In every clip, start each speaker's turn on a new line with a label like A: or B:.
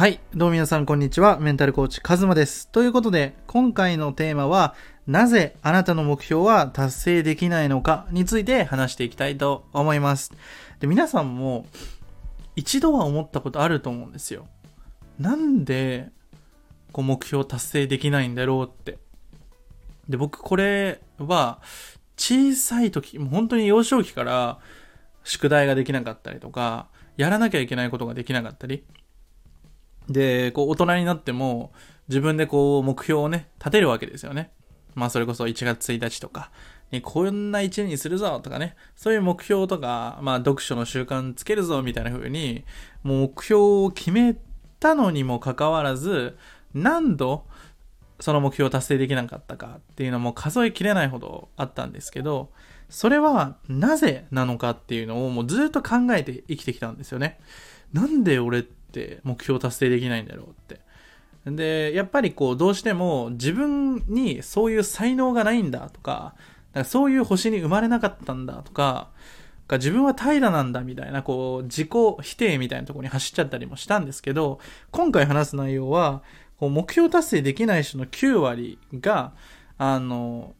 A: はい。どうも皆さん、こんにちは。メンタルコーチ、カズマです。ということで、今回のテーマは、なぜあなたの目標は達成できないのかについて話していきたいと思います。で、皆さんも、一度は思ったことあると思うんですよ。なんで、こう、目標達成できないんだろうって。で、僕、これは、小さい時、もう本当に幼少期から、宿題ができなかったりとか、やらなきゃいけないことができなかったり、で、こう、大人になっても、自分でこう、目標をね、立てるわけですよね。まあ、それこそ1月1日とか、にこんな1年にするぞとかね、そういう目標とか、まあ、読書の習慣つけるぞみたいな風に、もう目標を決めたのにもかかわらず、何度、その目標を達成できなかったかっていうのも数えきれないほどあったんですけど、それはなぜなのかっていうのをもうずっと考えて生きてきたんですよね。なんで俺って目標達成できないんだろうって。で、やっぱりこうどうしても自分にそういう才能がないんだとか、かそういう星に生まれなかったんだとか、か自分は怠惰なんだみたいな、こう自己否定みたいなとこに走っちゃったりもしたんですけど、今回話す内容は、こう目標達成できない人の9割が、あの、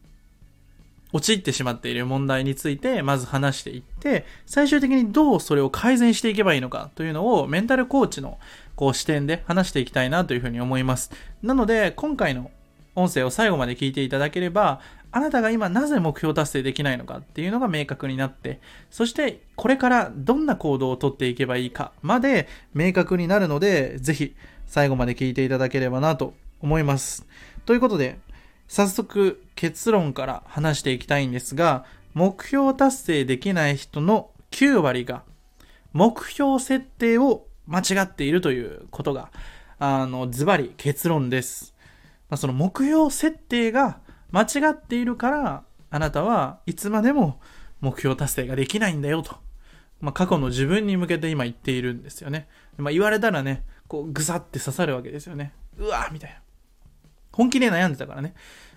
A: 陥ってしまっている問題についてまず話していって最終的にどうそれを改善していけばいいのかというのをメンタルコーチのこう視点で話していきたいなというふうに思います。なので今回の音声を最後まで聞いていただければあなたが今なぜ目標達成できないのかっていうのが明確になってそしてこれからどんな行動をとっていけばいいかまで明確になるのでぜひ最後まで聞いていただければなと思います。ということで早速結論から話していきたいんですが、目標達成できない人の9割が目標設定を間違っているということが、あの、ズバリ結論です。まあ、その目標設定が間違っているから、あなたはいつまでも目標達成ができないんだよと。まあ、過去の自分に向けて今言っているんですよね。まあ、言われたらね、こう、ぐさって刺さるわけですよね。うわーみたいな。本気で悩んでたからね。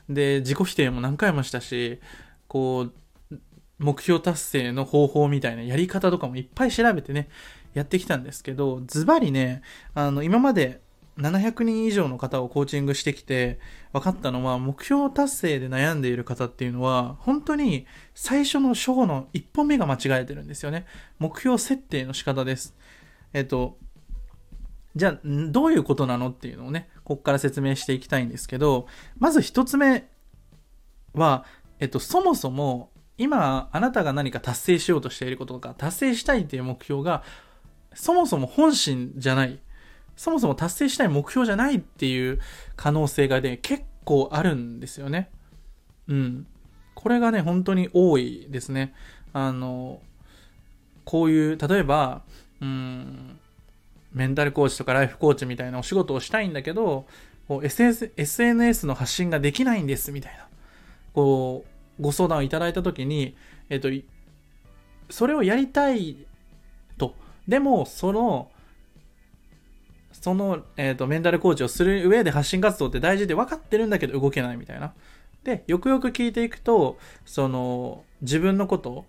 A: で、自己否定も何回もしたし、こう、目標達成の方法みたいなやり方とかもいっぱい調べてね、やってきたんですけど、ズバリね、あの、今まで700人以上の方をコーチングしてきて分かったのは、目標達成で悩んでいる方っていうのは、本当に最初の章の一歩目が間違えてるんですよね。目標設定の仕方です。えっと、じゃあ、どういうことなのっていうのをね、ここから説明していきたいんですけど、まず一つ目は、えっと、そもそも、今、あなたが何か達成しようとしていることとか、達成したいっていう目標が、そもそも本心じゃない。そもそも達成したい目標じゃないっていう可能性がね、結構あるんですよね。うん。これがね、本当に多いですね。あの、こういう、例えば、うん、メンタルコーチとかライフコーチみたいなお仕事をしたいんだけど、SNS の発信ができないんですみたいな、こう、ご相談をいただいたときに、えっと、それをやりたいと。でも、その、その、えっと、メンタルコーチをする上で発信活動って大事で分かってるんだけど動けないみたいな。で、よくよく聞いていくと、その、自分のこと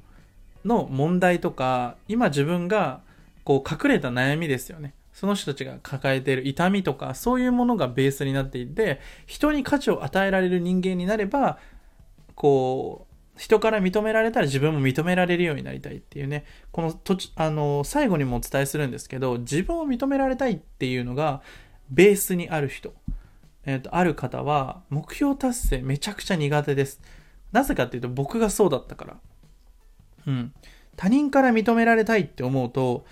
A: の問題とか、今自分がこう隠れた悩みですよね。その人たちが抱えている痛みとか、そういうものがベースになっていて、人に価値を与えられる人間になれば、こう、人から認められたら自分も認められるようになりたいっていうね、この途中、あの、最後にもお伝えするんですけど、自分を認められたいっていうのが、ベースにある人、えっ、ー、と、ある方は、目標達成めちゃくちゃ苦手です。なぜかっていうと、僕がそうだったから。うん。他人から認められたいって思うと、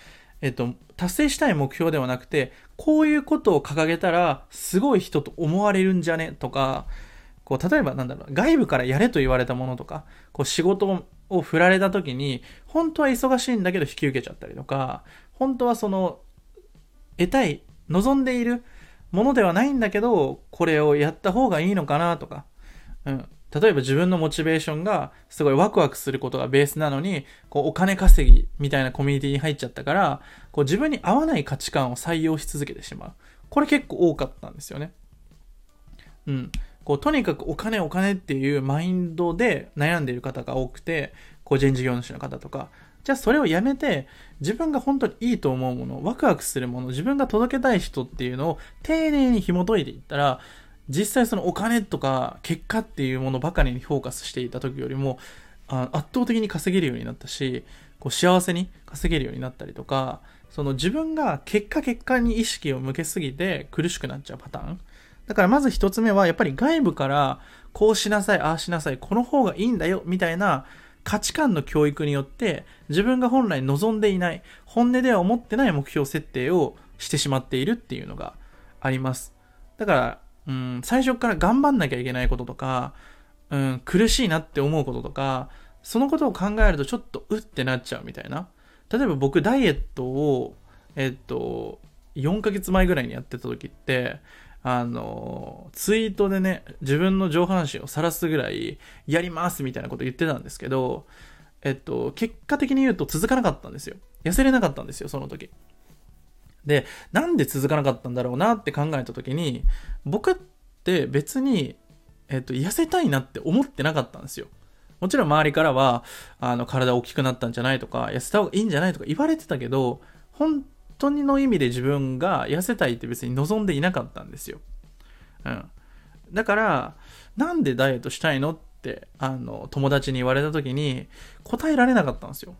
A: えっと、達成したい目標ではなくて、こういうことを掲げたら、すごい人と思われるんじゃねとか、こう、例えばなんだろう、外部からやれと言われたものとか、こう、仕事を振られた時に、本当は忙しいんだけど引き受けちゃったりとか、本当はその、得たい、望んでいるものではないんだけど、これをやった方がいいのかなとか、うん。例えば自分のモチベーションがすごいワクワクすることがベースなのに、こうお金稼ぎみたいなコミュニティに入っちゃったから、こう自分に合わない価値観を採用し続けてしまう。これ結構多かったんですよね。うん。こうとにかくお金お金っていうマインドで悩んでいる方が多くて、個人事業主の方とか、じゃあそれをやめて、自分が本当にいいと思うもの、ワクワクするもの、自分が届けたい人っていうのを丁寧に紐解いていったら、実際そのお金とか結果っていうものばかりにフォーカスしていた時よりも、圧倒的に稼げるようになったし、こう幸せに稼げるようになったりとか、その自分が結果結果に意識を向けすぎて苦しくなっちゃうパターン。だからまず一つ目はやっぱり外部からこうしなさい、ああしなさい、この方がいいんだよ、みたいな価値観の教育によって自分が本来望んでいない、本音では思ってない目標設定をしてしまっているっていうのがあります。だから、うん、最初から頑張んなきゃいけないこととか、うん、苦しいなって思うこととか、そのことを考えるとちょっとうってなっちゃうみたいな。例えば僕ダイエットを、えっと、4ヶ月前ぐらいにやってた時って、あの、ツイートでね、自分の上半身を晒すぐらい、やりますみたいなこと言ってたんですけど、えっと、結果的に言うと続かなかったんですよ。痩せれなかったんですよ、その時。で、なんで続かなかったんだろうなって考えた時に、僕って別に、えっと、痩せたいなって思ってなかったんですよ。もちろん周りからは、あの、体大きくなったんじゃないとか、痩せた方がいいんじゃないとか言われてたけど、本当にの意味で自分が痩せたいって別に望んでいなかったんですよ。うん。だから、なんでダイエットしたいのって、あの、友達に言われた時に、答えられなかったんですよ。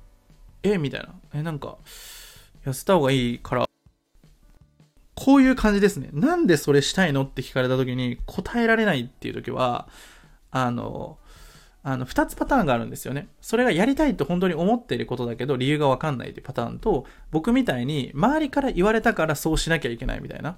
A: えみたいな。え、なんか、痩せた方がいいから、こういう感じですね。なんでそれしたいのって聞かれた時に答えられないっていう時は、あの、あの、二つパターンがあるんですよね。それがやりたいと本当に思っていることだけど、理由がわかんないっていうパターンと、僕みたいに、周りから言われたからそうしなきゃいけないみたいな。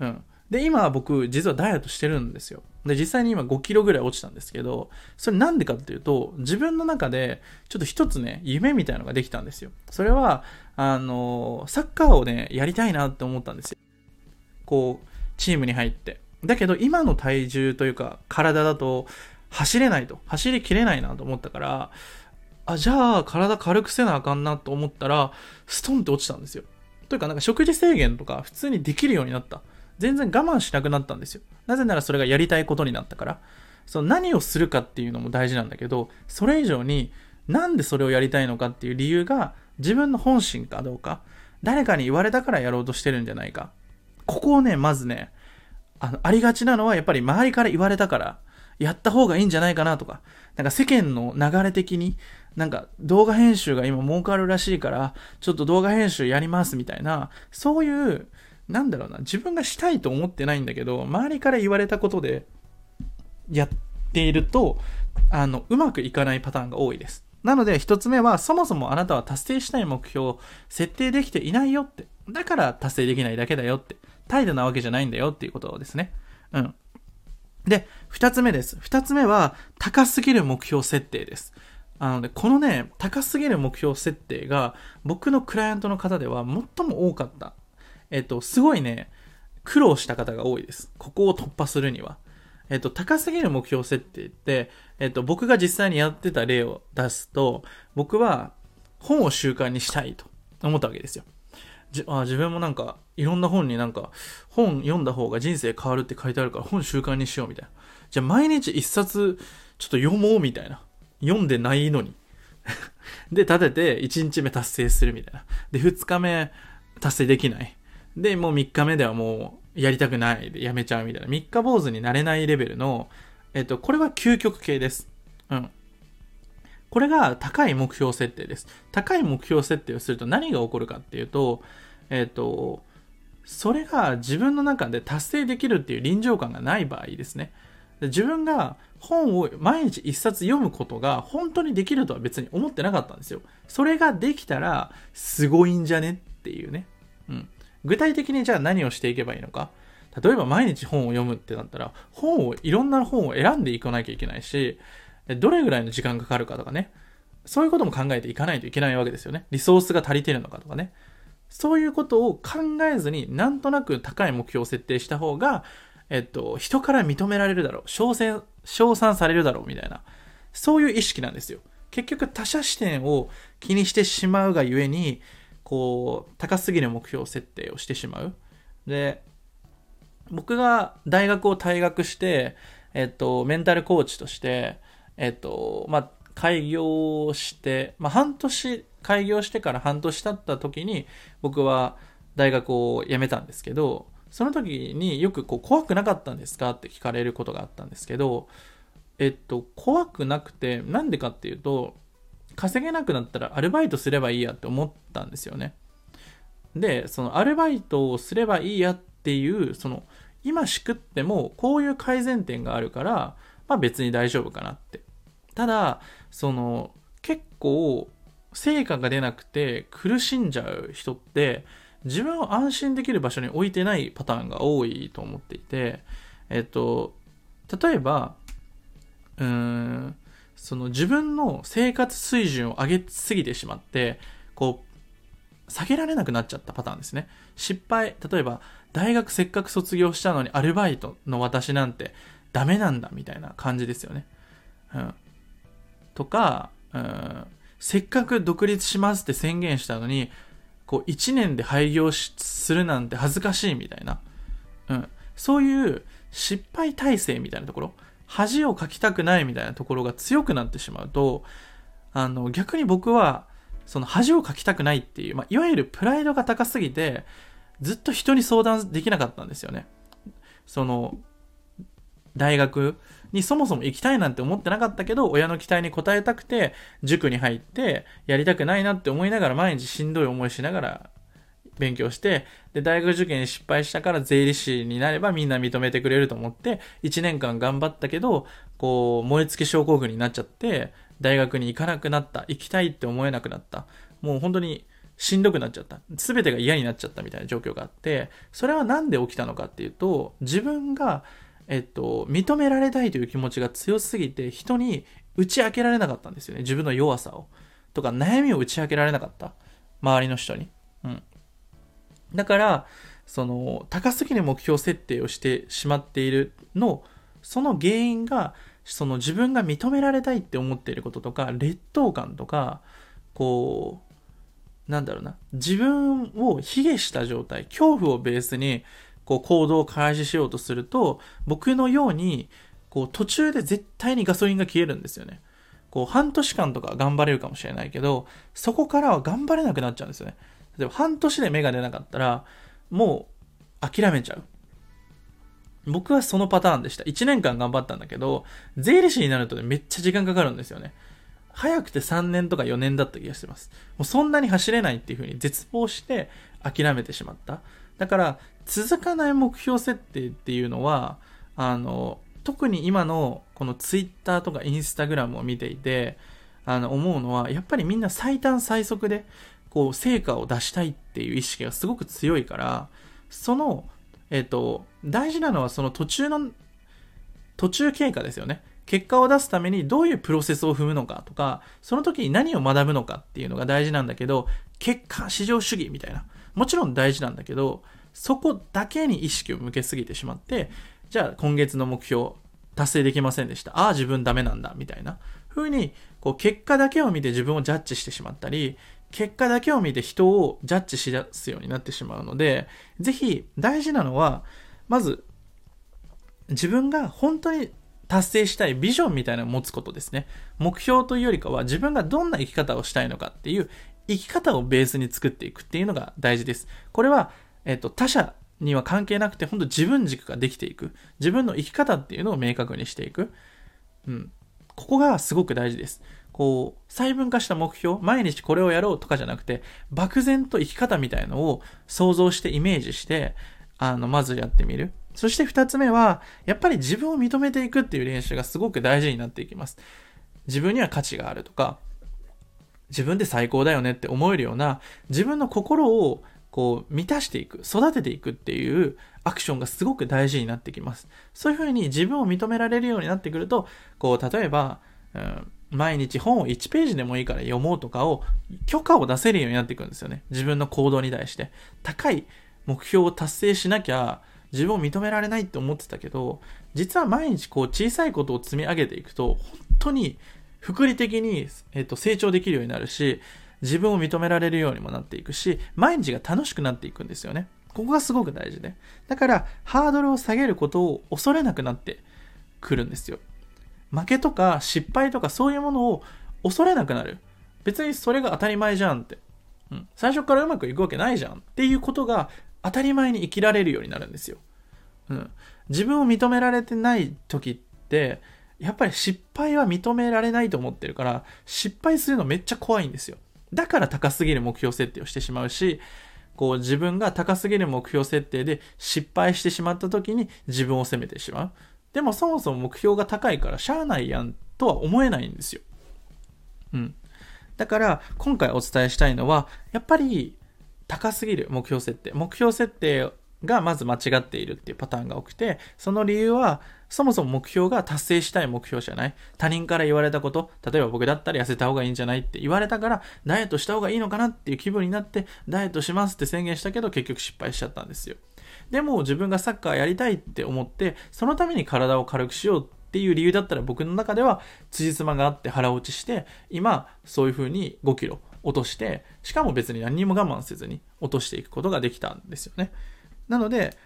A: うん。で、今僕、実はダイエットしてるんですよ。で、実際に今5キロぐらい落ちたんですけど、それなんでかっていうと、自分の中で、ちょっと一つね、夢みたいのができたんですよ。それは、あの、サッカーをね、やりたいなって思ったんですよ。こう、チームに入って。だけど、今の体重というか、体だと、走れないと。走りきれないなと思ったから、あ、じゃあ体軽くせなあかんなと思ったら、ストンって落ちたんですよ。というか、なんか食事制限とか普通にできるようになった。全然我慢しなくなったんですよ。なぜならそれがやりたいことになったから。その何をするかっていうのも大事なんだけど、それ以上になんでそれをやりたいのかっていう理由が自分の本心かどうか、誰かに言われたからやろうとしてるんじゃないか。ここをね、まずね、あの、ありがちなのはやっぱり周りから言われたからやった方がいいんじゃないかなとか、なんか世間の流れ的に、なんか動画編集が今儲かるらしいから、ちょっと動画編集やりますみたいな、そういう、なんだろうな、自分がしたいと思ってないんだけど、周りから言われたことでやっていると、あの、うまくいかないパターンが多いです。なので、一つ目は、そもそもあなたは達成したい目標を設定できていないよって。だから達成できないだけだよって。態度なわけじゃないんだよっていうことですね。うん。で、二つ目です。二つ目は、高すぎる目標設定です。あのね、このね、高すぎる目標設定が、僕のクライアントの方では最も多かった。えっと、すごいね、苦労した方が多いです。ここを突破するには。えっと、高すぎる目標設定って、えっと、僕が実際にやってた例を出すと、僕は本を習慣にしたいと思ったわけですよ。じあ自分もなんか、いろんな本になんか、本読んだ方が人生変わるって書いてあるから本習慣にしようみたいな。じゃあ毎日一冊ちょっと読もうみたいな。読んでないのに。で、立てて1日目達成するみたいな。で、2日目達成できない。で、もう3日目ではもうやりたくないでやめちゃうみたいな。3日坊主になれないレベルの、えっと、これは究極系です。うん。これが高い目標設定です。高い目標設定をすると何が起こるかっていうと、えっ、と、それが自分の中で達成できるっていう臨場感がない場合ですね。自分が本を毎日一冊読むことが本当にできるとは別に思ってなかったんですよ。それができたらすごいんじゃねっていうね。うん。具体的にじゃあ何をしていけばいいのか。例えば毎日本を読むってなったら、本を、いろんな本を選んでいかなきゃいけないし、どれぐらいの時間かかるかとかね。そういうことも考えていかないといけないわけですよね。リソースが足りてるのかとかね。そういうことを考えずになんとなく高い目標を設定した方が、えっと、人から認められるだろう。称賛、称賛されるだろうみたいな。そういう意識なんですよ。結局他者視点を気にしてしまうがゆえに、こう、高すぎる目標設定をしてしまう。で、僕が大学を退学して、えっと、メンタルコーチとして、えっと、まあ、開業して、まあ、半年、開業してから半年経った時に、僕は大学を辞めたんですけど、その時によくこう怖くなかったんですかって聞かれることがあったんですけど、えっと、怖くなくて、なんでかっていうと、稼げなくなったらアルバイトすればいいやって思ったんですよね。で、そのアルバイトをすればいいやっていう、その、今しくってもこういう改善点があるから、まあ別に大丈夫かなって。ただ、その、結構、成果が出なくて苦しんじゃう人って、自分を安心できる場所に置いてないパターンが多いと思っていて、えっと、例えば、うーん、その自分の生活水準を上げすぎてしまって、こう、下げられなくなっちゃったパターンですね。失敗、例えば、大学せっかく卒業したのにアルバイトの私なんてダメなんだみたいな感じですよね。うん。とか、うん、せっかく独立しますって宣言したのに、こう1年で廃業するなんて恥ずかしいみたいな。うん。そういう失敗体制みたいなところ、恥をかきたくないみたいなところが強くなってしまうと、あの、逆に僕は、その恥をかきたくないっていう、まあ、いわゆるプライドが高すぎて、ずっと人に相談できなかったんですよね。その、大学にそもそも行きたいなんて思ってなかったけど、親の期待に応えたくて、塾に入って、やりたくないなって思いながら、毎日しんどい思いしながら勉強して、で、大学受験失敗したから税理士になればみんな認めてくれると思って、1年間頑張ったけど、こう、燃え尽き症候群になっちゃって、大学に行かなくなった。行きたいって思えなくなった。もう本当にしんどくなっちゃった。すべてが嫌になっちゃったみたいな状況があって、それはなんで起きたのかっていうと、自分がえっと、認められたいという気持ちが強すぎて、人に打ち明けられなかったんですよね。自分の弱さを。とか、悩みを打ち明けられなかった。周りの人に。うん。だから、その、高すぎる目標設定をしてしまっているの、その原因が、その自分が認められたいって思っていることとか、劣等感とか、こう、なんだろうな、自分を卑下した状態、恐怖をベースにこう行動を開始しようとすると、僕のように、こう途中で絶対にガソリンが消えるんですよね。こう半年間とか頑張れるかもしれないけど、そこからは頑張れなくなっちゃうんですよね。例えば半年で芽が出なかったら、もう諦めちゃう。僕はそのパターンでした。1年間頑張ったんだけど、税理士になるとね、めっちゃ時間かかるんですよね。早くて3年とか4年だった気がしてます。もうそんなに走れないっていう風に絶望して諦めてしまった。だから、続かない目標設定っていうのは、あの、特に今のこのツイッターとかインスタグラムを見ていて、あの、思うのは、やっぱりみんな最短最速で、こう、成果を出したいっていう意識がすごく強いから、その、えっ、と、大事なのはその途中の、途中経過ですよね。結果を出すためにどういうプロセスを踏むのかとか、その時に何を学ぶのかっていうのが大事なんだけど、結果、至上主義みたいな。もちろん大事なんだけど、そこだけに意識を向けすぎてしまって、じゃあ今月の目標達成できませんでした。ああ、自分ダメなんだ、みたいな風に、こう結果だけを見て自分をジャッジしてしまったり、結果だけを見て人をジャッジしだすようになってしまうので、ぜひ大事なのは、まず、自分が本当に達成したいビジョンみたいなのを持つことですね。目標というよりかは自分がどんな生き方をしたいのかっていう生き方をベースに作っていくっていうのが大事です。これはえっと、他者には関係なくて、本当自分軸ができていく。自分の生き方っていうのを明確にしていく。うん。ここがすごく大事です。こう、細分化した目標、毎日これをやろうとかじゃなくて、漠然と生き方みたいのを想像してイメージして、あの、まずやってみる。そして二つ目は、やっぱり自分を認めていくっていう練習がすごく大事になっていきます。自分には価値があるとか、自分で最高だよねって思えるような、自分の心をこう、満たしていく、育てていくっていうアクションがすごく大事になってきます。そういうふうに自分を認められるようになってくると、こう、例えば、うん、毎日本を1ページでもいいから読もうとかを許可を出せるようになっていくんですよね。自分の行動に対して。高い目標を達成しなきゃ自分を認められないって思ってたけど、実は毎日こう小さいことを積み上げていくと、本当に福利的に、えっと、成長できるようになるし、自分を認められるようにもなっていくし、毎日が楽しくなっていくんですよね。ここがすごく大事で。だから、ハードルを下げることを恐れなくなってくるんですよ。負けとか失敗とかそういうものを恐れなくなる。別にそれが当たり前じゃんって。うん。最初からうまくいくわけないじゃんっていうことが当たり前に生きられるようになるんですよ。うん。自分を認められてない時って、やっぱり失敗は認められないと思ってるから、失敗するのめっちゃ怖いんですよ。だから高すぎる目標設定をしてしまうし、こう自分が高すぎる目標設定で失敗してしまった時に自分を責めてしまう。でもそもそも目標が高いからしゃあないやんとは思えないんですよ。うん。だから今回お伝えしたいのは、やっぱり高すぎる目標設定。目標設定がまず間違っているっていうパターンが多くて、その理由は、そもそも目標が達成したい目標じゃない。他人から言われたこと、例えば僕だったら痩せた方がいいんじゃないって言われたから、ダイエットした方がいいのかなっていう気分になって、ダイエットしますって宣言したけど、結局失敗しちゃったんですよ。でも自分がサッカーやりたいって思って、そのために体を軽くしようっていう理由だったら僕の中では辻褄があって腹落ちして、今、そういう風に5キロ落として、しかも別に何にも我慢せずに落としていくことができたんですよね。なので、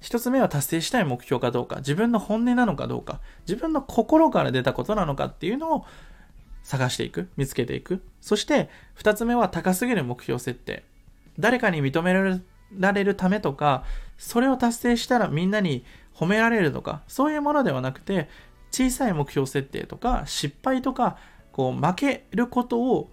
A: 一つ目は達成したい目標かどうか、自分の本音なのかどうか、自分の心から出たことなのかっていうのを探していく、見つけていく。そして、二つ目は高すぎる目標設定。誰かに認められるためとか、それを達成したらみんなに褒められるとか、そういうものではなくて、小さい目標設定とか、失敗とか、こう、負けることを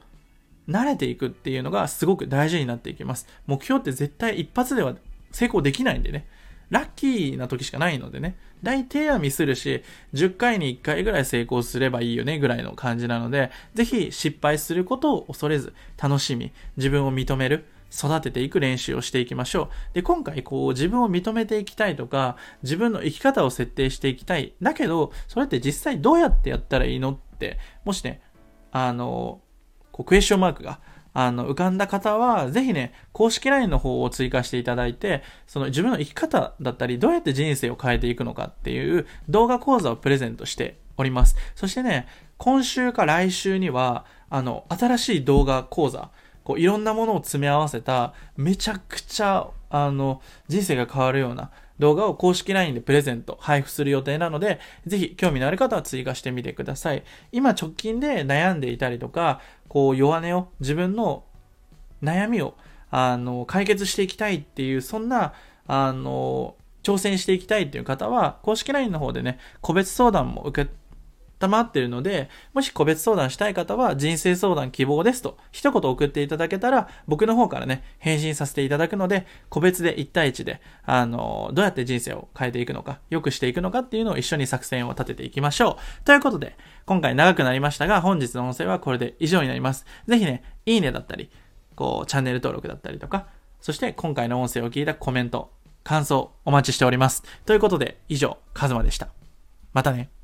A: 慣れていくっていうのがすごく大事になっていきます。目標って絶対一発では成功できないんでね。ラッキーな時しかないのでね。大抵はミスるし、10回に1回ぐらい成功すればいいよねぐらいの感じなので、ぜひ失敗することを恐れず、楽しみ、自分を認める、育てていく練習をしていきましょう。で、今回こう自分を認めていきたいとか、自分の生き方を設定していきたい。だけど、それって実際どうやってやったらいいのって、もしね、あの、こうクエスチョンマークがあの、浮かんだ方は、ぜひね、公式 LINE の方を追加していただいて、その自分の生き方だったり、どうやって人生を変えていくのかっていう動画講座をプレゼントしております。そしてね、今週か来週には、あの、新しい動画講座、こう、いろんなものを詰め合わせた、めちゃくちゃ、あの、人生が変わるような、動画を公式 LINE でプレゼント、配布する予定なので、ぜひ興味のある方は追加してみてください。今直近で悩んでいたりとか、こう弱音を、自分の悩みを、あの、解決していきたいっていう、そんな、あの、挑戦していきたいっていう方は、公式 LINE の方でね、個別相談も受け溜まっているので、もし個別相談したい方は人生相談希望ですと一言送っていただけたら僕の方からね、返信させていただくので、個別で1対1で、あの、どうやって人生を変えていくのか、良くしていくのかっていうのを一緒に作戦を立てていきましょう。ということで、今回長くなりましたが、本日の音声はこれで以上になります。ぜひね、いいねだったり、こう、チャンネル登録だったりとか、そして今回の音声を聞いたコメント、感想お待ちしております。ということで、以上、カズマでした。またね。